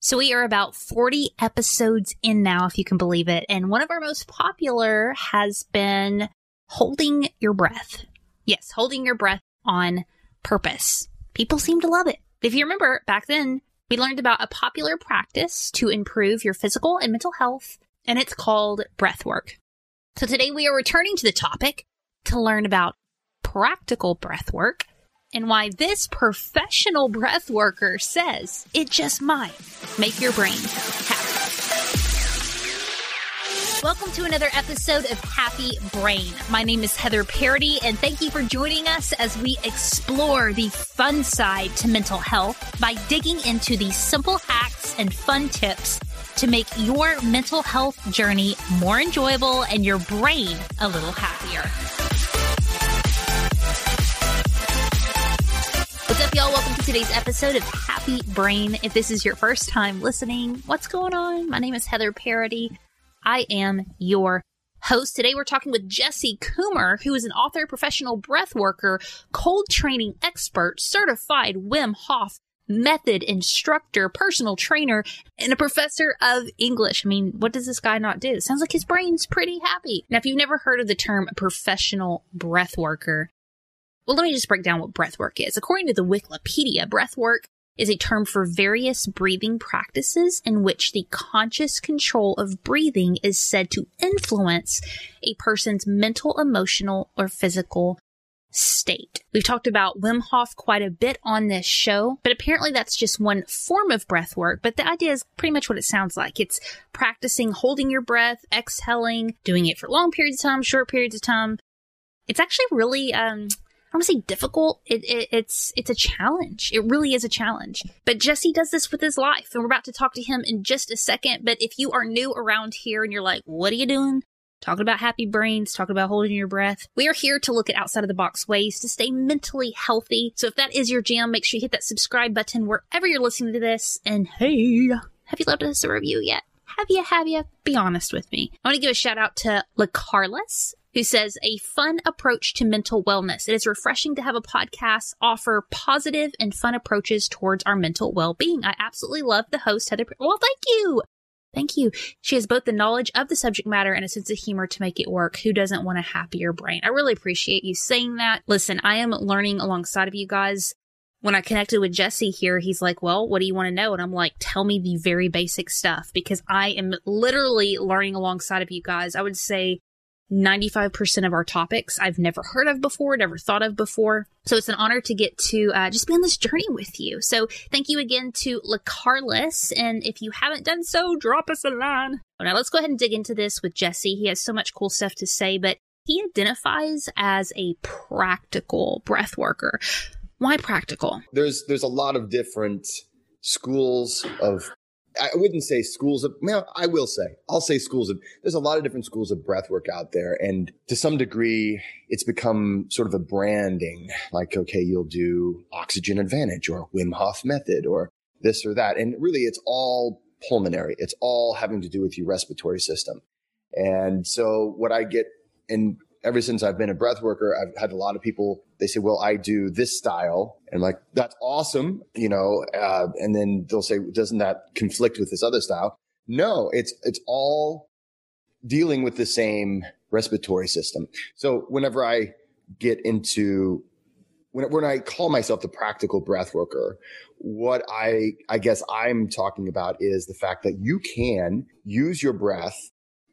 So we are about 40 episodes in now, if you can believe it. And one of our most popular has been holding your breath. Yes, holding your breath on purpose. People seem to love it. If you remember back then, we learned about a popular practice to improve your physical and mental health, and it's called breath work. So today we are returning to the topic to learn about practical breath work and why this professional breath worker says it just might make your brain happy. Welcome to another episode of Happy Brain. My name is Heather Parady, and thank you for joining us as we explore the fun side to mental health by digging into these simple hacks and fun tips to make your mental health journey more enjoyable and your brain a little happier. Y'all? Welcome to today's episode of Happy Brain. If this is your first time listening, what's going on? My name is Heather Parady. I am your host. Today we're talking with Jesse Coomer, who is an author, professional breath worker, cold training expert, certified Wim Hof method instructor, personal trainer, and a professor of English. I mean, what does this guy not do? sounds like his brain's pretty happy. Now, if you've never heard of the term professional breath worker, well, let me just break down what breathwork is. According to the Wikipedia, breathwork is a term for various breathing practices in which the conscious control of breathing is said to influence a person's mental, emotional, or physical state. We've talked about Wim Hof quite a bit on this show, but apparently that's just one form of breath work. But the idea is pretty much what it sounds like. It's practicing holding your breath, exhaling, doing it for long periods of time, short periods of time. It's actually really, um, I don't say difficult. It, it, it's it's a challenge. It really is a challenge. But Jesse does this with his life, and we're about to talk to him in just a second. But if you are new around here and you're like, "What are you doing?" Talking about happy brains, talking about holding your breath. We are here to look at outside of the box ways to stay mentally healthy. So if that is your jam, make sure you hit that subscribe button wherever you're listening to this. And hey, have you left us a review yet? Have you? Have you? Be honest with me. I want to give a shout out to LaCarlos who says a fun approach to mental wellness. It is refreshing to have a podcast offer positive and fun approaches towards our mental well-being. I absolutely love the host, Heather. Well, thank you. Thank you. She has both the knowledge of the subject matter and a sense of humor to make it work. Who doesn't want a happier brain? I really appreciate you saying that. Listen, I am learning alongside of you guys. When I connected with Jesse here, he's like, Well, what do you want to know? And I'm like, Tell me the very basic stuff because I am literally learning alongside of you guys. I would say 95% of our topics I've never heard of before, never thought of before. So it's an honor to get to uh, just be on this journey with you. So thank you again to LaCarlis. And if you haven't done so, drop us a line. Now let's go ahead and dig into this with Jesse. He has so much cool stuff to say, but he identifies as a practical breath worker. Why practical? There's there's a lot of different schools of I wouldn't say schools of, well, I will say, I'll say schools of, there's a lot of different schools of breath work out there. And to some degree, it's become sort of a branding, like, okay, you'll do oxygen advantage or Wim Hof method or this or that. And really it's all pulmonary. It's all having to do with your respiratory system. And so what I get in ever since I've been a breath worker, I've had a lot of people, they say, well, I do this style. And I'm like, that's awesome. You know, uh, and then they'll say, doesn't that conflict with this other style? No, it's, it's all dealing with the same respiratory system. So whenever I get into, when, when I call myself the practical breath worker, what I, I guess I'm talking about is the fact that you can use your breath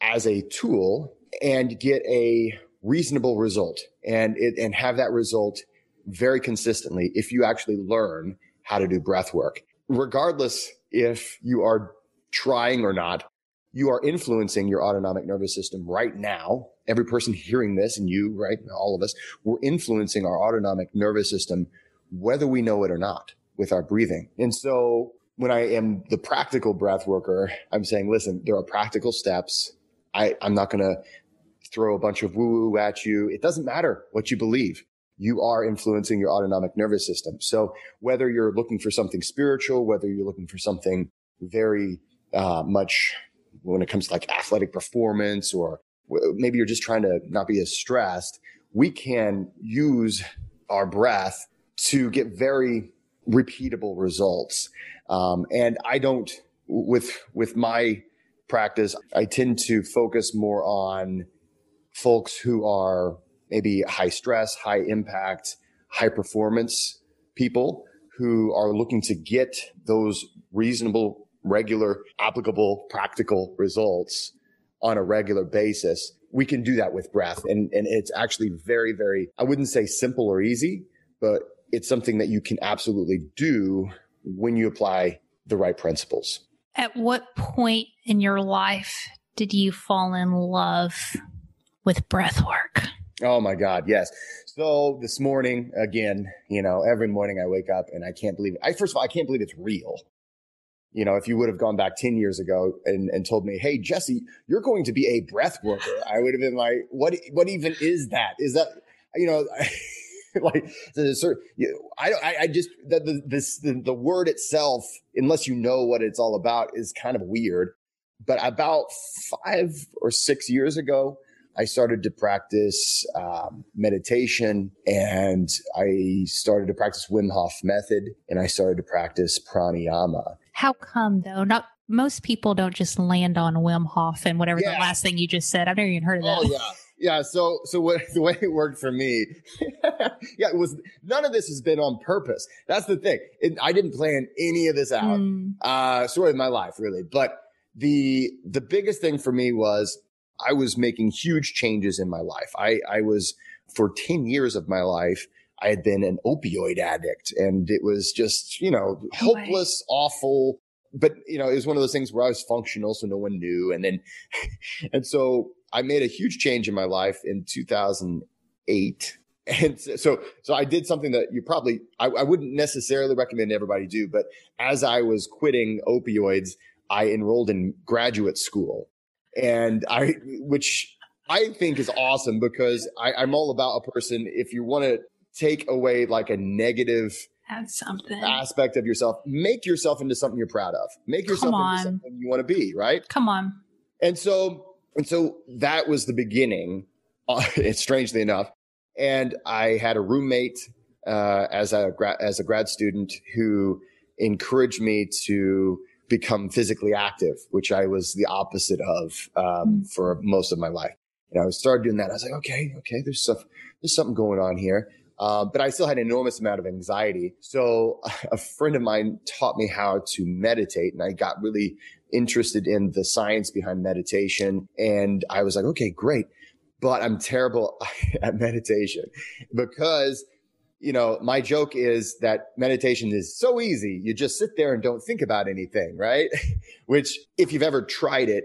as a tool and get a reasonable result and it, and have that result very consistently if you actually learn how to do breath work. Regardless if you are trying or not, you are influencing your autonomic nervous system right now. Every person hearing this and you, right? All of us, we're influencing our autonomic nervous system, whether we know it or not with our breathing. And so when I am the practical breath worker, I'm saying, listen, there are practical steps. I, I'm not going to throw a bunch of woo woo at you. It doesn't matter what you believe. You are influencing your autonomic nervous system. So whether you're looking for something spiritual, whether you're looking for something very uh, much when it comes to like athletic performance, or maybe you're just trying to not be as stressed, we can use our breath to get very repeatable results. Um, and I don't with with my practice, I tend to focus more on folks who are maybe high stress, high impact, high performance people who are looking to get those reasonable, regular, applicable, practical results on a regular basis. We can do that with breath. And, and it's actually very, very, I wouldn't say simple or easy, but it's something that you can absolutely do when you apply the right principles. At what point in your life did you fall in love with breath work? Oh my God, yes. So this morning, again, you know, every morning I wake up and I can't believe it. I first of all, I can't believe it's real. You know, if you would have gone back 10 years ago and, and told me, hey, Jesse, you're going to be a breath worker, I would have been like, what what even is that? Is that you know like sort I I, I just the, the this the, the word itself, unless you know what it's all about, is kind of weird. But about five or six years ago, I started to practice um, meditation and I started to practice Wim Hof method and I started to practice pranayama. How come though? Not most people don't just land on Wim Hof and whatever yeah. the last thing you just said. I've never even heard of that. Oh yeah. Yeah, so so what the way it worked for me, yeah, it was none of this has been on purpose. That's the thing. It, I didn't plan any of this out. Mm. Uh, story of my life, really. But the the biggest thing for me was I was making huge changes in my life. I, I was for 10 years of my life, I had been an opioid addict and it was just, you know, hopeless, awful. But, you know, it was one of those things where I was functional, so no one knew. And then, and so I made a huge change in my life in 2008. And so, so I did something that you probably, I, I wouldn't necessarily recommend everybody do, but as I was quitting opioids, I enrolled in graduate school and I, which I think is awesome because I, I'm all about a person. If you want to take away like a negative Add something aspect of yourself, make yourself into something you're proud of. Make yourself into something you want to be. Right? Come on. And so, and so that was the beginning. Uh, strangely enough, and I had a roommate uh, as a gra- as a grad student who encouraged me to become physically active, which I was the opposite of um, mm. for most of my life. And I started doing that. I was like, okay, okay, there's stuff, there's something going on here. Uh, but I still had an enormous amount of anxiety. So a friend of mine taught me how to meditate, and I got really interested in the science behind meditation. And I was like, okay, great. But I'm terrible at meditation because you know, my joke is that meditation is so easy. You just sit there and don't think about anything, right? Which, if you've ever tried it,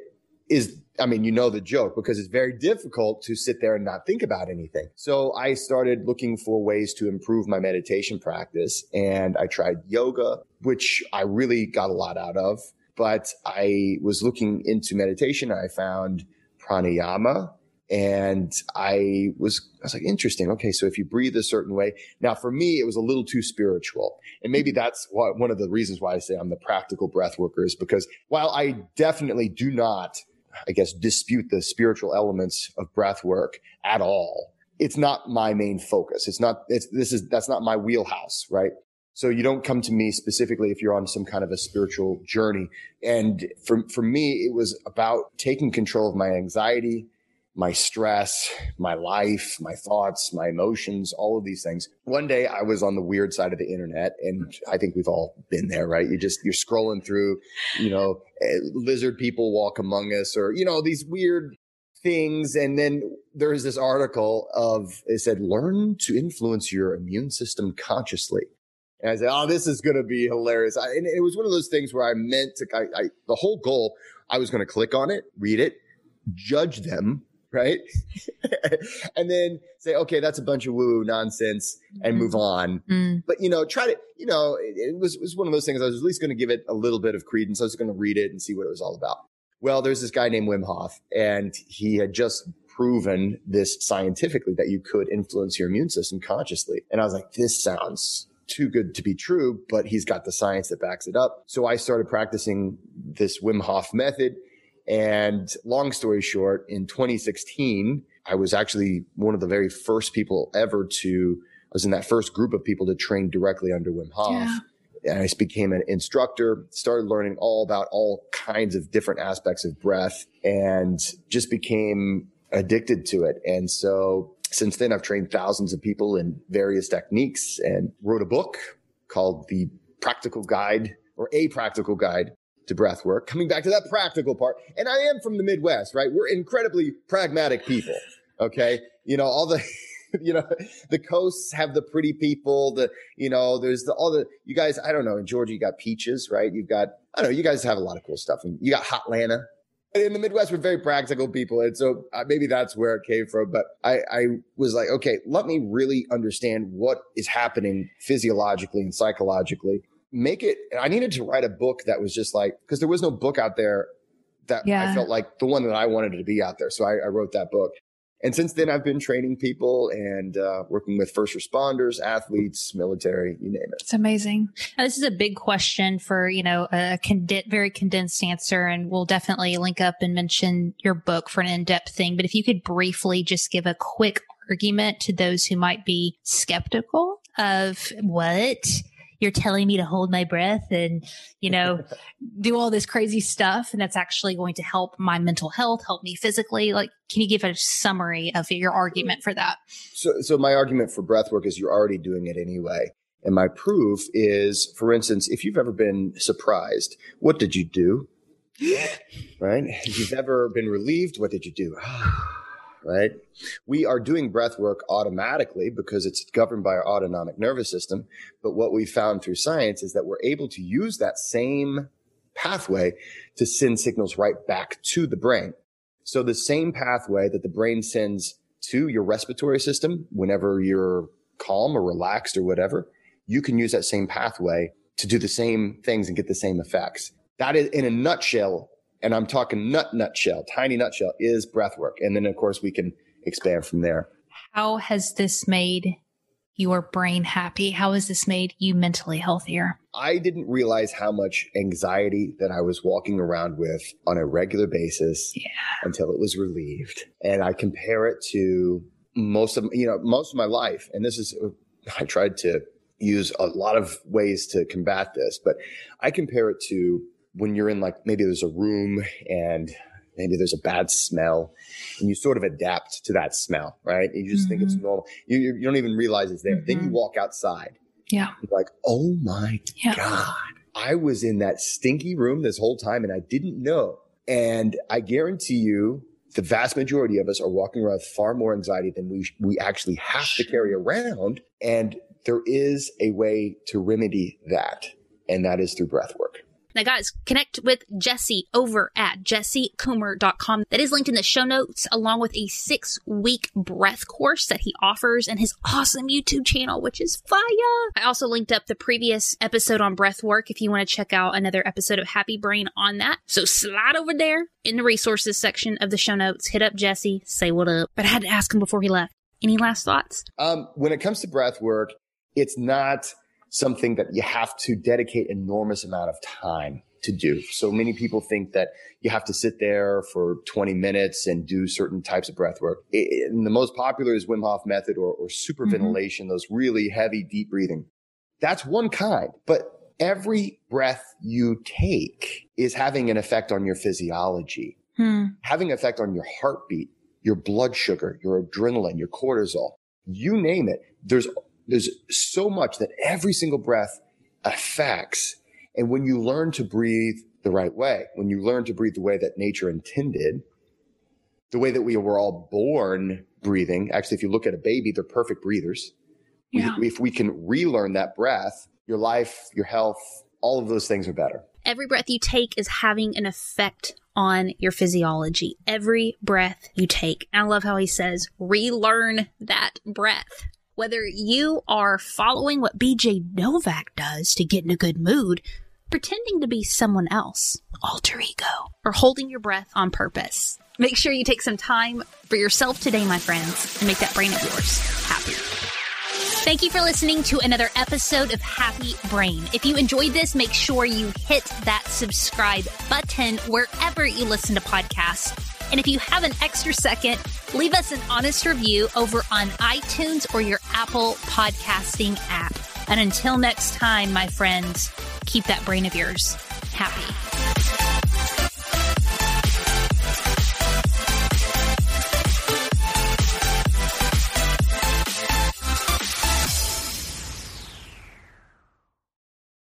is, I mean, you know the joke because it's very difficult to sit there and not think about anything. So I started looking for ways to improve my meditation practice and I tried yoga, which I really got a lot out of. But I was looking into meditation. I found pranayama, and I was, I was like, interesting. Okay. So if you breathe a certain way, now for me, it was a little too spiritual. And maybe mm-hmm. that's what, one of the reasons why I say I'm the practical breath worker is because while I definitely do not, I guess, dispute the spiritual elements of breath work at all, it's not my main focus. It's not, it's, this is, that's not my wheelhouse, right? So you don't come to me specifically if you're on some kind of a spiritual journey. And for, for me, it was about taking control of my anxiety, my stress, my life, my thoughts, my emotions, all of these things. One day I was on the weird side of the internet and I think we've all been there, right? You just, you're scrolling through, you know, eh, lizard people walk among us or, you know, these weird things. And then there's this article of, it said, learn to influence your immune system consciously. And I said, oh, this is going to be hilarious. I, and it was one of those things where I meant to, I, I the whole goal, I was going to click on it, read it, judge them, right? and then say, okay, that's a bunch of woo nonsense and move on. Mm. But, you know, try to, you know, it, it was, it was one of those things I was at least going to give it a little bit of credence. I was going to read it and see what it was all about. Well, there's this guy named Wim Hof and he had just proven this scientifically that you could influence your immune system consciously. And I was like, this sounds too good to be true, but he's got the science that backs it up. So I started practicing this Wim Hof method. And long story short, in 2016, I was actually one of the very first people ever to, I was in that first group of people to train directly under Wim Hof. Yeah. And I became an instructor, started learning all about all kinds of different aspects of breath and just became addicted to it. And so since then, I've trained thousands of people in various techniques and wrote a book called The Practical Guide or A Practical Guide to Breath Work. Coming back to that practical part. And I am from the Midwest, right? We're incredibly pragmatic people. Okay. You know, all the, you know, the coasts have the pretty people, the, you know, there's the, all the, you guys, I don't know, in Georgia, you got peaches, right? You've got, I don't know, you guys have a lot of cool stuff. And you got Hotlanta, in the Midwest, we're very practical people. And so uh, maybe that's where it came from. But I, I was like, okay, let me really understand what is happening physiologically and psychologically. Make it, I needed to write a book that was just like, because there was no book out there that Yeah. I felt like the one that I wanted to be out there. So I, I wrote that book. And since then, I've been training people and uh, working with first responders, athletes, military, you name it. It's amazing. Now, this is a big question for, you know, a condi- very condensed answer. And we'll definitely link up and mention your book for an in-depth thing. But if you could briefly just give a quick argument to those who might be skeptical of what you're telling me to hold my breath and, you know, do all this crazy stuff. And that's actually going to help my mental health, help me physically. Like, can you give a summary of your argument for that? So, so my argument for breath work is you're already doing it anyway. And my proof is, for instance, if you've ever been surprised, what did you do? right? If you've ever been relieved, what did you do? Right? We are doing breath work automatically because it's governed by our autonomic nervous system. But what we found through science is that we're able to use that same pathway to send signals right back to the brain. So the same pathway that the brain sends to your respiratory system whenever you're calm or relaxed or whatever, you can use that same pathway to do the same things and get the same effects. That is in a nutshell, and I'm talking nut nutshell, tiny nutshell, is breath work. And then of course we can expand from there. How has this made your brain happy? How has this made you mentally healthier? I didn't realize how much anxiety that I was walking around with on a regular basis Yeah. until it was relieved. And I compare it to most of, you know, most of my life. And this is, I tried to use a lot of ways to combat this, but I compare it to when you're in like, maybe there's a room and maybe there's a bad smell and you sort of adapt to that smell, right? And you just think it's normal. You, you don't even realize it's there. Then you Mhm. walk outside Yeah. you're like, oh my Yeah. God. I was in that stinky room this whole time and I didn't know. And I guarantee you, the vast majority of us are walking around with far more anxiety than we, we actually have to carry around. And there is a way to remedy that. And that is through breath work. Now, guys, connect with Jesse over at jessecoomer.com. That is linked in the show notes, along with a six week breath course that he offers and his awesome YouTube channel, which is fire. I also linked up the previous episode on breath work if you want to check out another episode of Happy Brain on that. So slide over there in the resources section of the show notes, hit up Jesse, say what up. But I had to ask him before he left. Any last thoughts? Um, when it comes to breath work, it's not something that you have to dedicate enormous amount of time to do. So many people think that you have to sit there for 20 minutes and do certain types of breath work. I- and the most popular is Wim Hof method or, or superventilation, those really heavy, deep breathing. That's one kind, but every breath you take is having an effect on your physiology Hmm. having an effect on your heartbeat, your blood sugar, your adrenaline, your cortisol, you name it. There's, there's so much that every single breath affects. And when you learn to breathe the right way, when you learn to breathe the way that nature intended, the way that we were all born breathing, actually, if you look at a baby, they're perfect breathers. We- Yeah. if we can relearn that breath, your life, your health, all of those things are better. every breath you take is having an effect on your physiology. Every breath you take. I love how he says, relearn that breath. Whether you are following what BJ Novak does to get in a good mood, pretending to be someone else, alter ego, or holding your breath on purpose. Make sure you take some time for yourself today, my friends, and make that brain of yours happy. Thank you for listening to another episode of Happy Brain. If you enjoyed this, make sure you hit that subscribe button wherever you listen to podcasts. And if you have an extra second, leave us an honest review over on iTunes or your Apple podcasting app. And until next time, my friends, keep that brain of yours happy.